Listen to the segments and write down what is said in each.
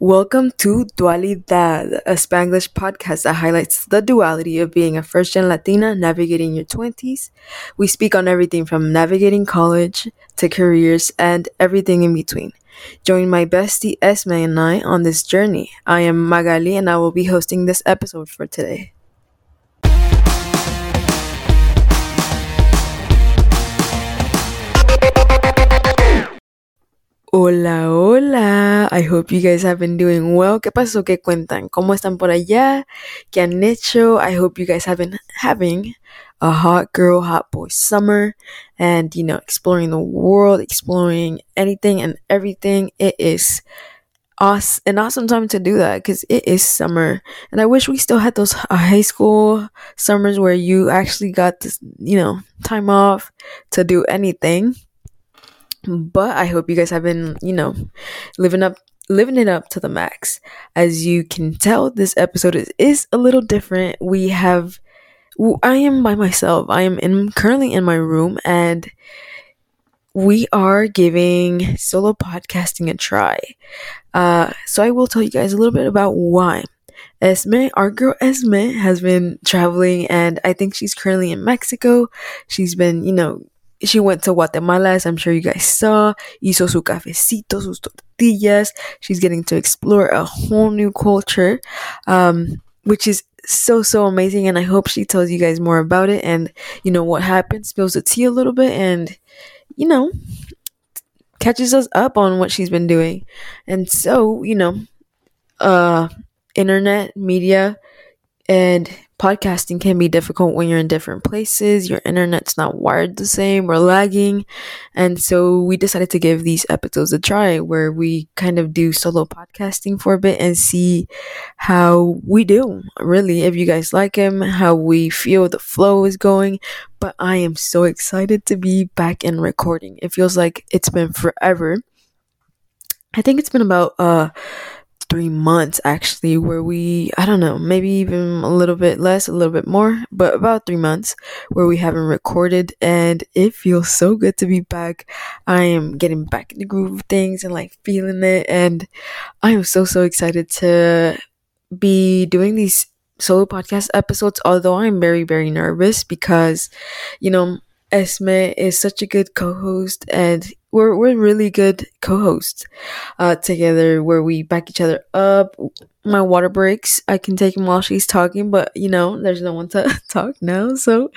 Welcome to Dualidad, a Spanglish podcast that highlights the duality of being a first gen Latina navigating your 20s. We speak on everything from navigating college to careers and everything in between. Join my bestie Esme and I on this journey. I am Magaly and I will be hosting this episode for today. Hola, hola. I hope you guys have been doing well. ¿Qué pasó? ¿Qué cuentan? ¿Cómo están por allá? ¿Qué han hecho? I hope you guys have been having a hot girl, hot boy summer and, you know, exploring the world, exploring anything and everything. It is awesome, an awesome time to do that because it is summer. And I wish we still had those high school summers where you actually got this, you know, time off to do anything but I hope you guys have been, you know, living up living it up to the max. As you can tell, this episode is, is a little different. We have I am by myself. I am in currently in my room and we are giving solo podcasting a try. Uh, so I will tell you guys a little bit about why. Esme, our girl Esme, has been traveling and I think she's currently in Mexico. She's been, you know, she went to Guatemala, as I'm sure you guys saw. Hizo su cafecito, sus tortillas. She's getting to explore a whole new culture, um, which is so, so amazing. And I hope she tells you guys more about it and, you know, what happened, spills the tea a little bit, and, you know, catches us up on what she's been doing. And so, you know, uh, internet, media, and podcasting can be difficult when you're in different places, your internet's not wired the same or lagging. And so we decided to give these episodes a try where we kind of do solo podcasting for a bit and see how we do, really, if you guys like them, how we feel the flow is going. But I am so excited to be back in recording. It feels like it's been forever. I think it's been about uh three months actually where we i don't know maybe even a little bit less a little bit more but about three months where we haven't recorded. And it feels so good to be back. I am getting back in the groove of things and like feeling it. And i am so so excited to be doing these solo podcast episodes although i'm very very nervous because you know Esme is such a good co-host and we're we're really good co-hosts uh, together where we back each other up. My water breaks, I can take them while she's talking, but you know, there's no one to talk now, so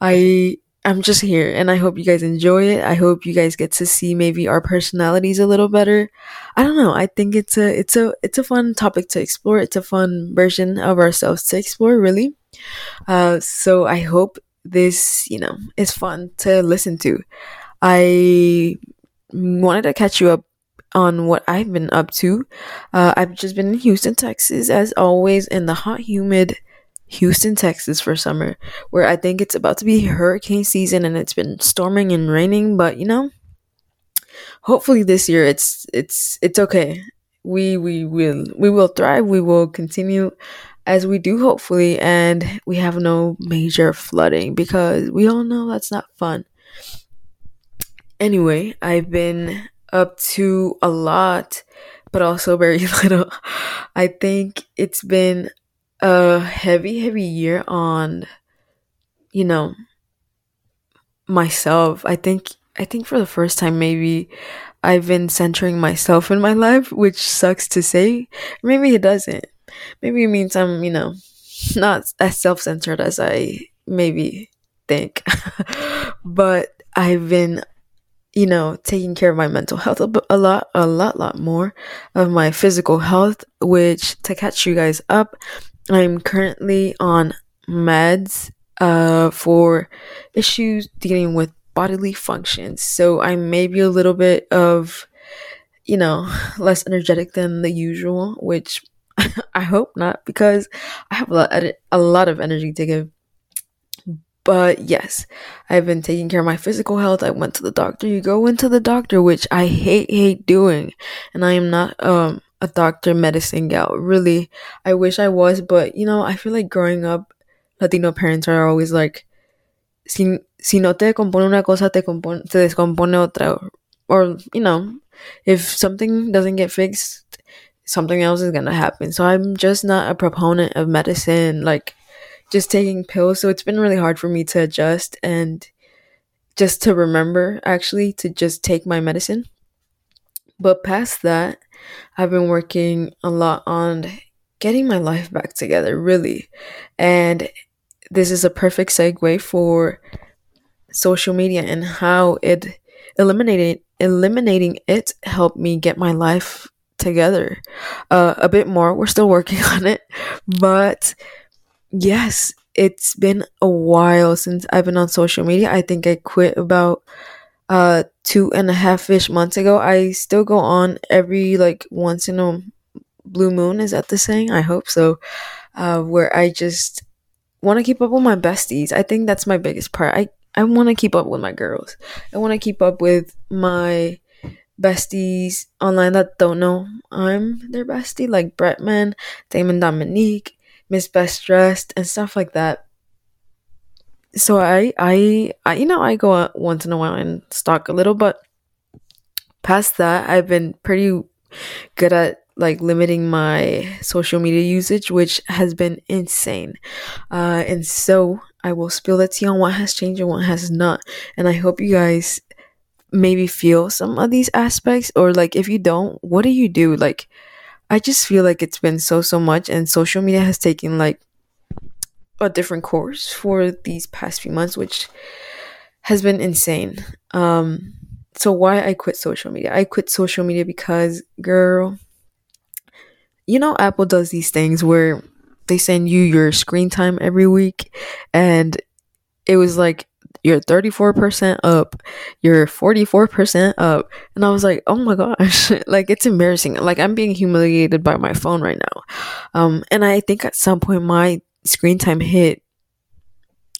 I I'm just here and I hope you guys enjoy it. I hope you guys get to see maybe our personalities a little better. I don't know. I think it's a it's a it's a fun topic to explore. It's a fun version of ourselves to explore, really. Uh, so I hope this, you know, is fun to listen to. I wanted to catch you up on what I've been up to. Uh, I've just been in Houston, Texas, as always, in the hot, humid Houston, Texas for summer, where I think it's about to be hurricane season and it's been storming and raining, but you know, hopefully this year it's it's it's okay. We we will we will thrive. We will continue as we do hopefully and we have no major flooding because we all know that's not fun. Anyway, I've been up to a lot, but also very little. I think it's been a heavy, heavy year on, you know, myself. I think, I think for the first time, maybe I've been centering myself in my life, which sucks to say. Maybe it doesn't. Maybe it means I'm, you know, not as self centered as I maybe think. but I've been you know, taking care of my mental health a, a lot, a lot, lot more of my physical health, which to catch you guys up, I'm currently on meds uh, for issues dealing with bodily functions. So I may be a little bit of, you know, less energetic than the usual, which I hope not because I have a lot, a lot of energy to give. But yes, I've been taking care of my physical health. I went to the doctor. You go into the doctor, which I hate, hate doing. And I am not um a doctor medicine gal. Really, I wish I was, but you know, I feel like growing up, Latino parents are always like, si, si no te compone una cosa, te, compone, te descompone otra. Or, you know, if something doesn't get fixed, something else is gonna happen. So I'm just not a proponent of medicine, like just taking pills. So it's been really hard for me to adjust and just to remember actually to just take my medicine. But past that, I've been working a lot on getting my life back together, really. And this is a perfect segue for social media and how it eliminated eliminating it helped me get my life together uh, a bit more. We're still working on it, but yes, it's been a while since I've been on social media. I think I quit about uh two and a half ish months ago. I still go on every like once in a blue moon. Is that the saying? I hope so. Uh, where I just want to keep up with my besties. I think that's my biggest part. I I want to keep up with my girls. I want to keep up with my besties online that don't know I'm their bestie, like Bretman, Damon Dominique, Miss Best Dressed, and stuff like that. So I, I, I, you know, I go out once in a while and stalk a little, but past that, I've been pretty good at like limiting my social media usage, which has been insane. Uh, and so I will spill the tea on what has changed and what has not. And I hope you guys maybe feel some of these aspects, or like if you don't, what do you do? Like, I just feel like it's been so, so much, and social media has taken like a different course for these past few months, which has been insane. Um, so why I quit social media? I quit social media because, girl, you know, Apple does these things where they send you your screen time every week, and it was like you're 34% up, you're 44% up. And I was like, oh my gosh, like it's embarrassing. Like I'm being humiliated by my phone right now. Um, and I think at some point my screen time hit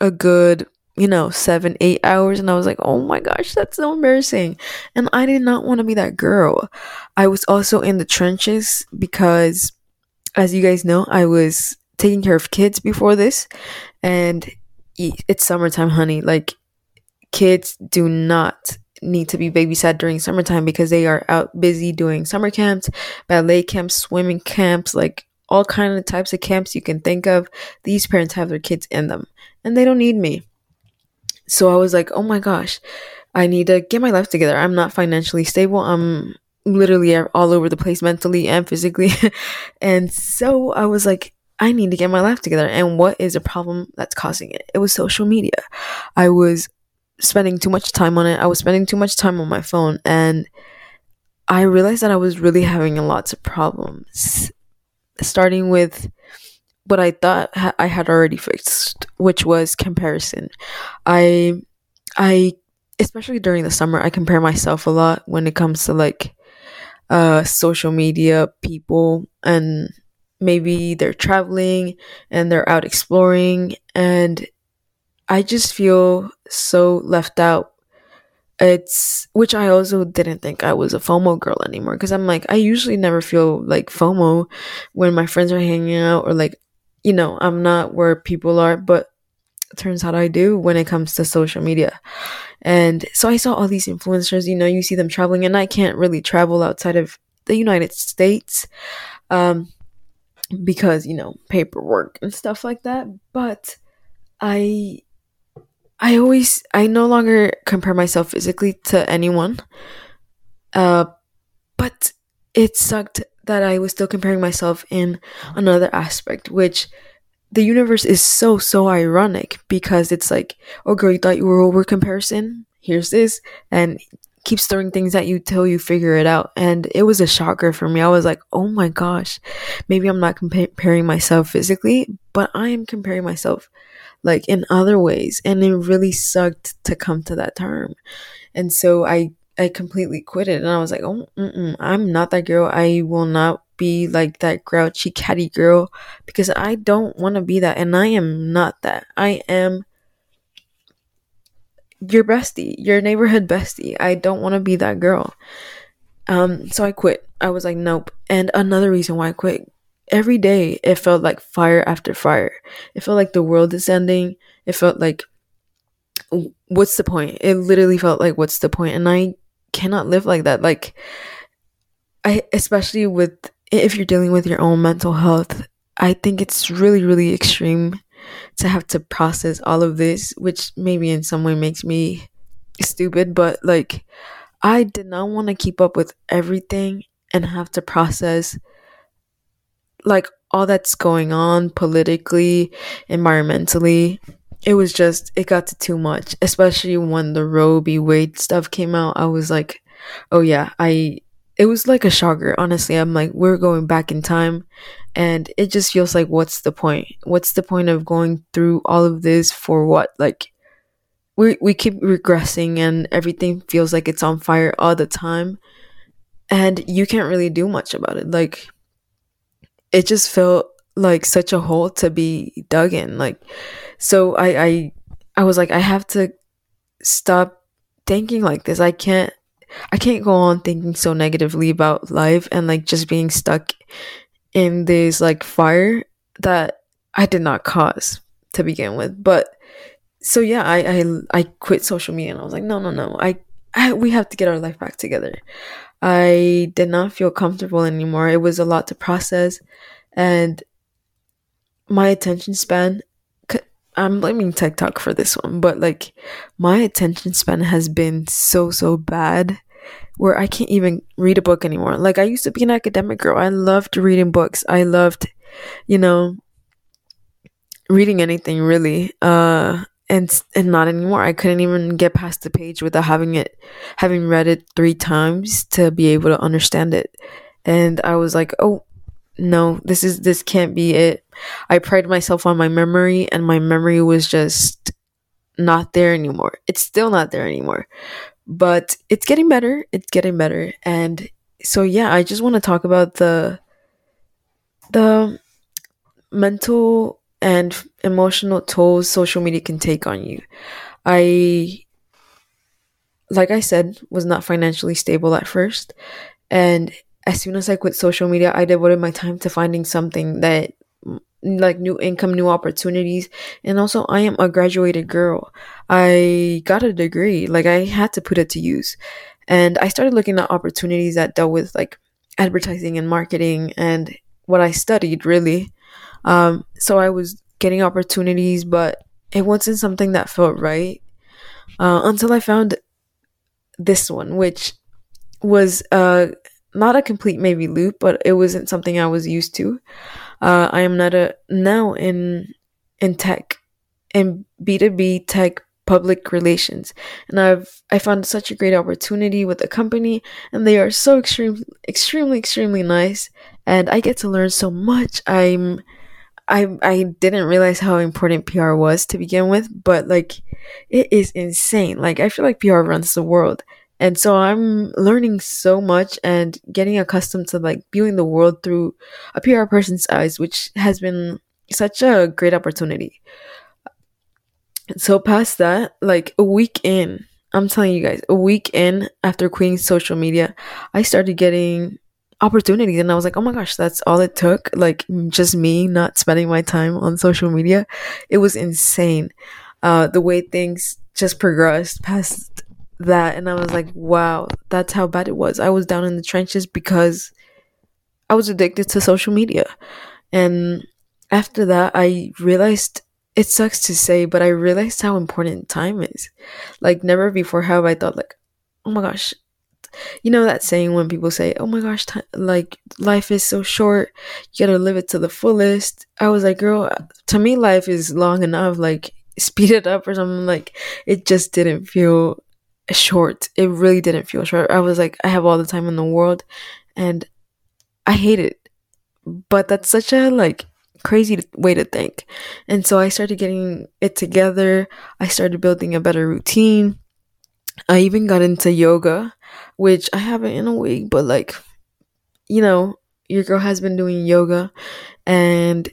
a good, you know, seven, eight hours. And I was like, oh my gosh, that's so embarrassing. And I did not want to be that girl. I was also in the trenches because, as you guys know, I was taking care of kids before this. And it's summertime, honey. Like, kids do not need to be babysat during summertime because they are out busy doing summer camps, ballet camps, swimming camps, like all kind of types of camps you can think of. These parents have their kids in them and they don't need me. So I was like, "Oh my gosh, I need to get my life together. I'm not financially stable. I'm literally all over the place mentally and physically." and so I was like, I need to get my life together. And what is the problem that's causing it? It was social media. I was spending too much time on it. I was spending too much time on my phone and I realized that I was really having lots of problems starting with what I thought I had already fixed, which was comparison. I, I, especially during the summer, I compare myself a lot when it comes to like, uh, social media people and maybe they're traveling and they're out exploring and I just feel so left out it's which I also didn't think I was a FOMO girl anymore because I'm like I usually never feel like FOMO when my friends are hanging out or like you know I'm not where people are but turns out I do when it comes to social media. And so I saw all these influencers, you know, you see them traveling and I can't really travel outside of the United States um because, you know, paperwork and stuff like that, but I I always I no longer compare myself physically to anyone. Uh but it sucked that I was still comparing myself in another aspect, which the universe is so so ironic because it's like, oh girl, you thought you were over comparison? Here's this and keeps throwing things at you till you figure it out. And it was a shocker for me. I was like, oh my gosh, maybe I'm not comparing myself physically, but I am comparing myself like in other ways. And it really sucked to come to that term. And so i i completely quit it and i was like oh i'm not that girl. I will not be like that grouchy catty girl because i don't want to be that. And i am not that. I am your bestie your neighborhood bestie i don't want to be that girl um so i quit i was like nope and another reason why i quit every day it felt like fire after fire. It felt like the world is ending. It felt like what's the point? It literally felt like what's the point? And I cannot live like that. Like I especially with if you're dealing with your own mental health, I think it's really, really extreme to have to process all of this, which maybe in some way makes me stupid, but like I did not want to keep up with everything and have to process like all that's going on politically, environmentally. It was just, it got to too much, especially when the Roe v. Wade stuff came out. I was like, oh yeah, I, it was like a shocker. Honestly, I'm like, we're going back in time. And it just feels like, what's the point? What's the point of going through all of this for what? Like, we, we keep regressing and everything feels like it's on fire all the time. And you can't really do much about it. Like, it just felt like such a hole to be dug in. Like, so I, I, I was like, I have to stop thinking like this. I can't, I can't go on thinking so negatively about life and like just being stuck in this like fire that I did not cause to begin with. But so yeah, I, I, I quit social media and I was like, no, no, no, I, I, we have to get our life back together. I did not feel comfortable anymore. It was a lot to process. And my attention span, I'm blaming TikTok for this one, but like my attention span has been so, so bad where I can't even read a book anymore. Like I used to be an academic girl. I loved reading books. I loved, you know, reading anything really. Uh and and not anymore. I couldn't even get past the page without having it having read it 3 times to be able to understand it. And I was like, "Oh, no, this is this can't be it." I pride myself on my memory and my memory was just not there anymore. It's still not there anymore. But it's getting better. It's getting better. And so yeah, I just want to talk about the the mental and emotional tolls social media can take on you. I, like I said, was not financially stable at first. And as soon as I quit social media, I devoted my time to finding something that like new income, new opportunities. And also, I am a graduated girl. I got a degree, like, I had to put it to use. And I started looking at opportunities that dealt with like advertising and marketing and what I studied really. Um, so I was getting opportunities, but it wasn't something that felt right uh, until I found this one, which was uh, not a complete maybe loop, but it wasn't something I was used to. Uh, I am not a now in in tech, in B two B tech public relations and i've i found such a great opportunity with the company and they are so extreme extremely extremely nice and i get to learn so much i'm I I didn't realize how important PR was to begin with, but like it is insane. Like I feel like PR runs the world. And so I'm learning so much and getting accustomed to like viewing the world through a PR person's eyes, which has been such a great opportunity. So past that, like a week in, I'm telling you guys, a week in after quitting social media, I started getting opportunities and i was like oh my gosh that's all it took like just me not spending my time on social media it was insane uh the way things just progressed past that and i was like wow that's how bad it was i was down in the trenches because i was addicted to social media and after that i realized it sucks to say but i realized how important time is like never before have i thought like oh my gosh you know that saying when people say, "Oh my gosh, t- like life is so short, you gotta live it to the fullest." I was like, "Girl, to me, life is long enough. Like, speed it up or something." Like, it just didn't feel short. It really didn't feel short. I was like, I have all the time in the world, and I hate it. But that's such a like crazy way to think. And so I started getting it together. I started building a better routine. I even got into yoga, which I haven't in a week, but like, you know, your girl has been doing yoga and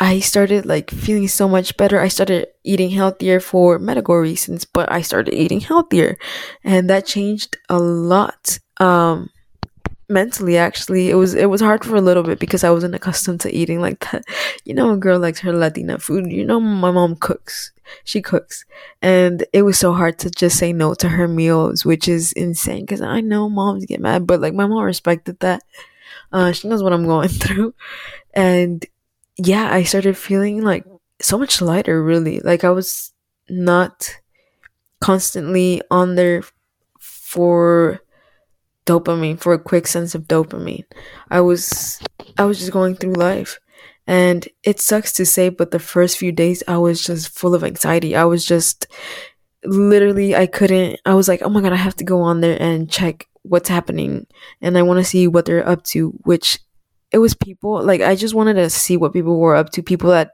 I started like feeling so much better. I started eating healthier for medical reasons, but I started eating healthier and that changed a lot. Um, mentally actually it was it was hard for a little bit because I wasn't accustomed to eating like that. You know, a girl likes her Latina food. You know, my mom cooks. She cooks, and it was so hard to just say no to her meals, which is insane. Because I know moms get mad, but like my mom respected that. Uh, she knows what I'm going through. And yeah, I started feeling like so much lighter, really. Like I was not constantly on there for dopamine, for a quick sense of dopamine. I was, I was just going through life. And it sucks to say, but the first few days I was just full of anxiety. I was just literally, I couldn't, I was like, oh my God, I have to go on there and check what's happening. And I want to see what they're up to, which it was people, like, I just wanted to see what people were up to, people that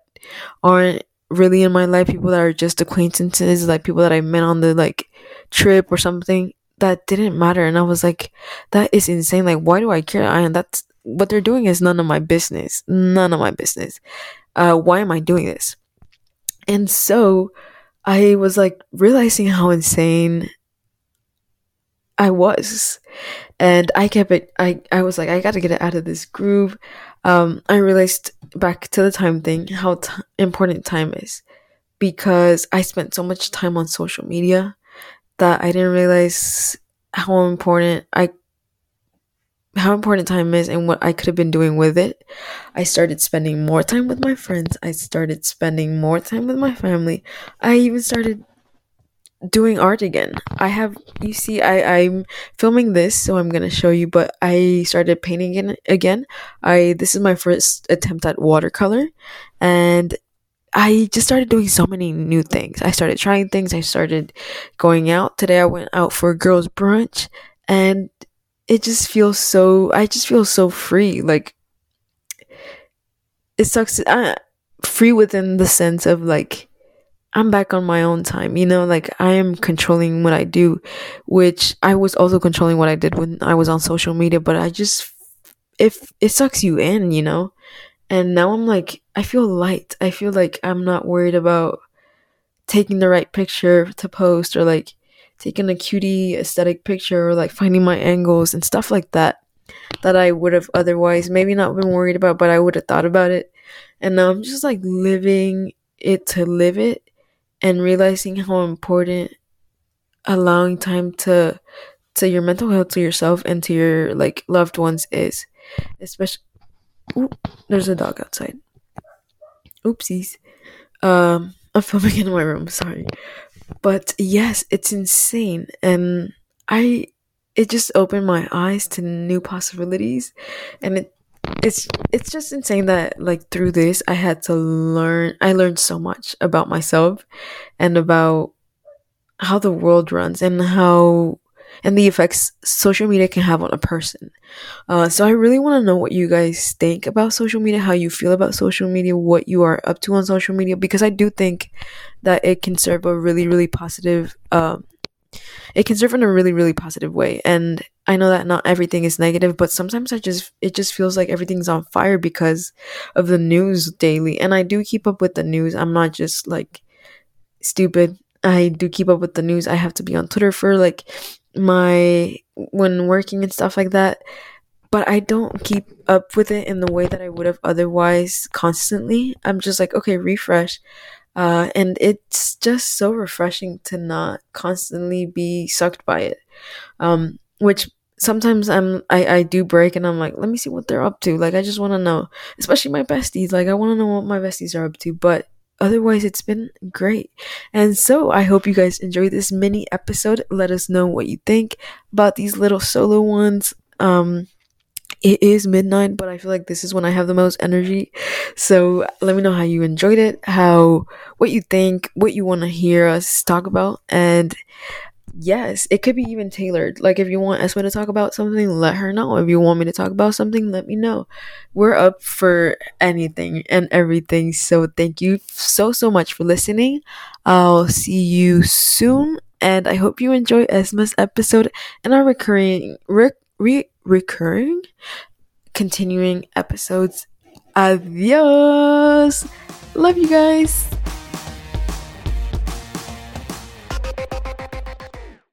aren't really in my life, people that are just acquaintances, like people that I met on the like trip or something that didn't matter. And I was like, that is insane. Like, why do I care? And that's what they're doing is none of my business. None of my business. Uh, why am I doing this? And so I was like realizing how insane I was. And I kept it, I, I was like, I gotta get it out of this groove. Um, I realized back to the time thing, how t- important time is. Because I spent so much time on social media that I didn't realize how important I how important time is and what I could have been doing with it. I started spending more time with my friends. I started spending more time with my family. I even started doing art again. I have you see I I'm filming this so I'm going to show you but I started painting again. I this is my first attempt at watercolor and I just started doing so many new things. I started trying things. I started going out. Today I went out for a girls brunch and it just feels so I just feel so free. Like it sucks uh, free within the sense of like I'm back on my own time, you know, like I am controlling what I do, which I was also controlling what I did when I was on social media, but I just if it sucks you in, you know. And now I'm like I feel light. I feel like I'm not worried about taking the right picture to post or like taking a cutie aesthetic picture or like finding my angles and stuff like that that I would have otherwise maybe not been worried about, but I would have thought about it. And now I'm just like living it to live it and realizing how important allowing time to to your mental health to yourself and to your like loved ones is especially Ooh, there's a dog outside oopsies um i'm filming in my room sorry but yes, it's insane. And I it just opened my eyes to new possibilities and it it's it's just insane that like through this I had to learn I learned so much about myself and about how the world runs and how and the effects social media can have on a person. Uh, so I really want to know what you guys think about social media, how you feel about social media, what you are up to on social media, because I do think that it can serve a really, really positive. Um, it can serve in a really, really positive way, and I know that not everything is negative, but sometimes I just it just feels like everything's on fire because of the news daily, and I do keep up with the news. I'm not just like stupid I do keep up with the news. I have to be on Twitter for like my when working and stuff like that but I don't keep up with it in the way that I would have otherwise constantly. I'm just like, okay, refresh. Uh, and it's just so refreshing to not constantly be sucked by it. Um, which sometimes I'm, I, I do break and I'm like, let me see what they're up to. Like, I just want to know, especially my besties. Like, I want to know what my besties are up to. But otherwise it's been great and so i hope you guys enjoyed this mini episode let us know what you think about these little solo ones um it is midnight but i feel like this is when i have the most energy so let me know how you enjoyed it how what you think what you want to hear us talk about and yes, it could be even tailored. Like if you want Esme to talk about something, let her know. If you want me to talk about something, let me know. We're up for anything and everything. So thank you so so much for listening. I'll see you soon and I hope you enjoy Esme's episode and our recurring re, re, recurring continuing episodes. Adios. Love you guys.